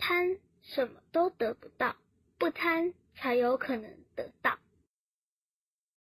贪什么都得不到，不贪才有可能得。